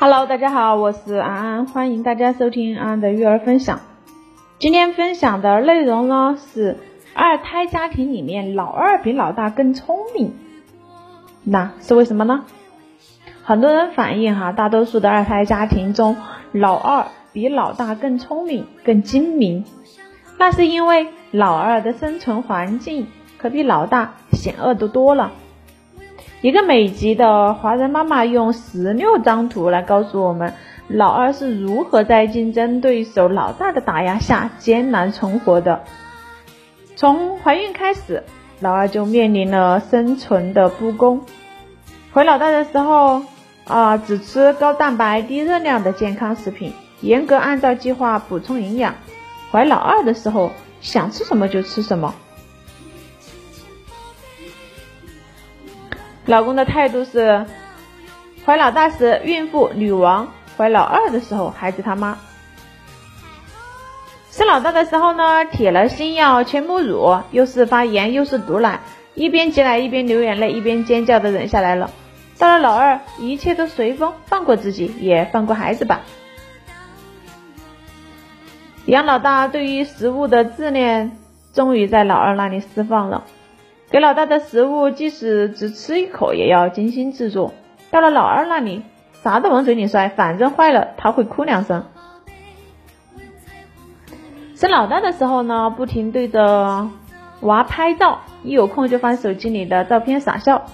Hello，大家好，我是安安，欢迎大家收听安安的育儿分享。今天分享的内容呢是二胎家庭里面老二比老大更聪明，那是为什么呢？很多人反映哈，大多数的二胎家庭中老二比老大更聪明、更精明，那是因为老二的生存环境可比老大险恶的多了。一个美籍的华人妈妈用十六张图来告诉我们，老二是如何在竞争对手老大的打压下艰难存活的。从怀孕开始，老二就面临了生存的不公。怀老大的时候啊，只吃高蛋白低热量的健康食品，严格按照计划补充营养；怀老二的时候，想吃什么就吃什么。老公的态度是：怀老大时孕妇女王，怀老二的时候孩子他妈。生老大的时候呢，铁了心要全母乳，又是发炎又是堵奶，一边挤奶一边流眼泪，一边尖叫的忍下来了。到了老二，一切都随风，放过自己，也放过孩子吧。养老大对于食物的自恋，终于在老二那里释放了。给老大的食物，即使只吃一口，也要精心制作。到了老二那里，啥都往嘴里塞，反正坏了他会哭两声。生老大的时候呢，不停对着娃拍照，一有空就翻手机里的照片傻笑。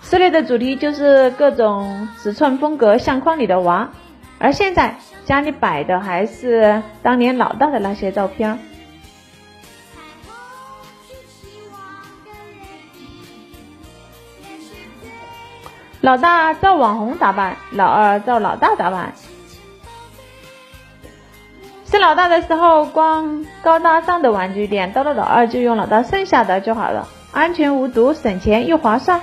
室内的主题就是各种尺寸、风格相框里的娃，而现在家里摆的还是当年老大的那些照片。老大照网红打扮，老二照老大打扮。生老大的时候，光高大上的玩具店，到了老二就用老大剩下的就好了，安全无毒，省钱又划算。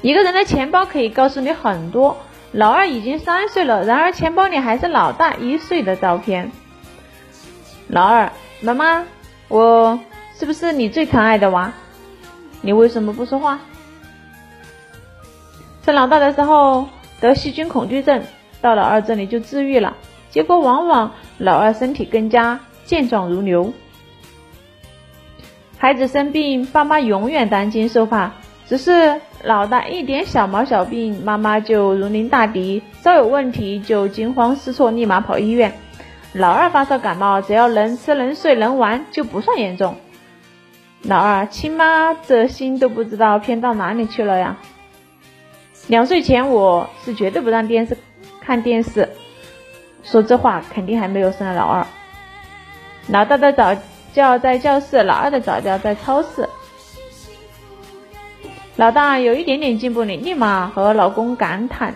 一个人的钱包可以告诉你很多。老二已经三岁了，然而钱包里还是老大一岁的照片。老二，妈妈，我是不是你最可爱的娃？你为什么不说话？生老大的时候得细菌恐惧症，到老二这里就治愈了，结果往往老二身体更加健壮如牛。孩子生病，爸妈永远担惊受怕，只是老大一点小毛小病，妈妈就如临大敌，稍有问题就惊慌失措，立马跑医院。老二发烧感冒，只要能吃能睡能玩，就不算严重。老二亲妈这心都不知道偏到哪里去了呀。两岁前我是绝对不让电视看电视，说这话肯定还没有生老二。老大的早教在教室，老二的早教在超市。老大有一点点进步，你立马和老公感叹：“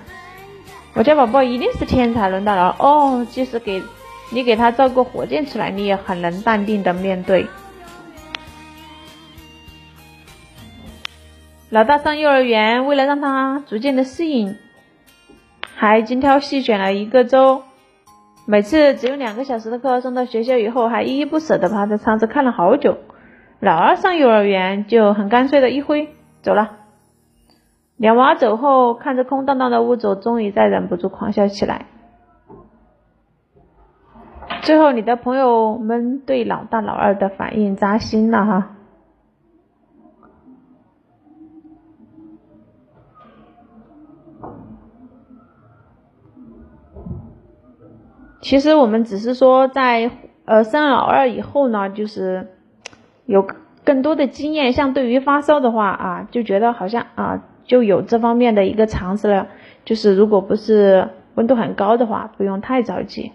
我家宝宝一定是天才。”轮到了哦，即使给你给他造个火箭出来，你也很能淡定的面对。老大上幼儿园，为了让他逐渐的适应，还精挑细选了一个周。每次只有两个小时的课，送到学校以后，还依依不舍的趴在窗子看了好久。老二上幼儿园就很干脆的一挥走了。两娃走后，看着空荡荡的屋子，终于再忍不住狂笑起来。最后，你的朋友们对老大老二的反应扎心了哈。其实我们只是说，在呃生老二以后呢，就是有更多的经验。像对于发烧的话啊，就觉得好像啊就有这方面的一个常识了。就是如果不是温度很高的话，不用太着急。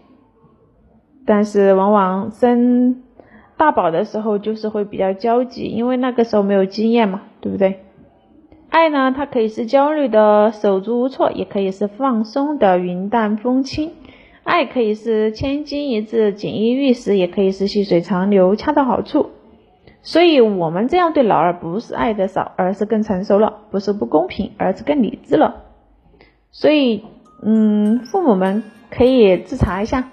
但是往往生大宝的时候，就是会比较焦急，因为那个时候没有经验嘛，对不对？爱呢，它可以是焦虑的手足无措，也可以是放松的云淡风轻。爱可以是千金一掷、锦衣玉食，也可以是细水长流、恰到好处。所以，我们这样对老二不是爱的少，而是更成熟了；不是不公平，而是更理智了。所以，嗯，父母们可以自查一下，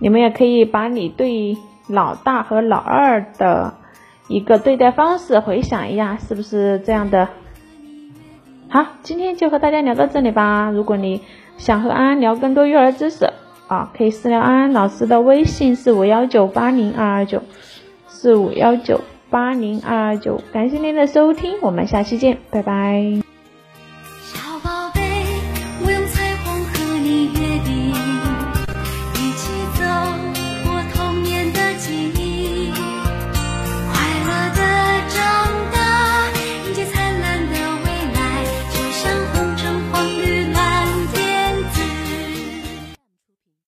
你们也可以把你对老大和老二的一个对待方式，回想一下是不是这样的？好，今天就和大家聊到这里吧。如果你想和安安聊更多育儿知识啊，可以私聊安安老师的微信四五幺九八零二二九四五幺九八零二二九。感谢您的收听，我们下期见，拜拜。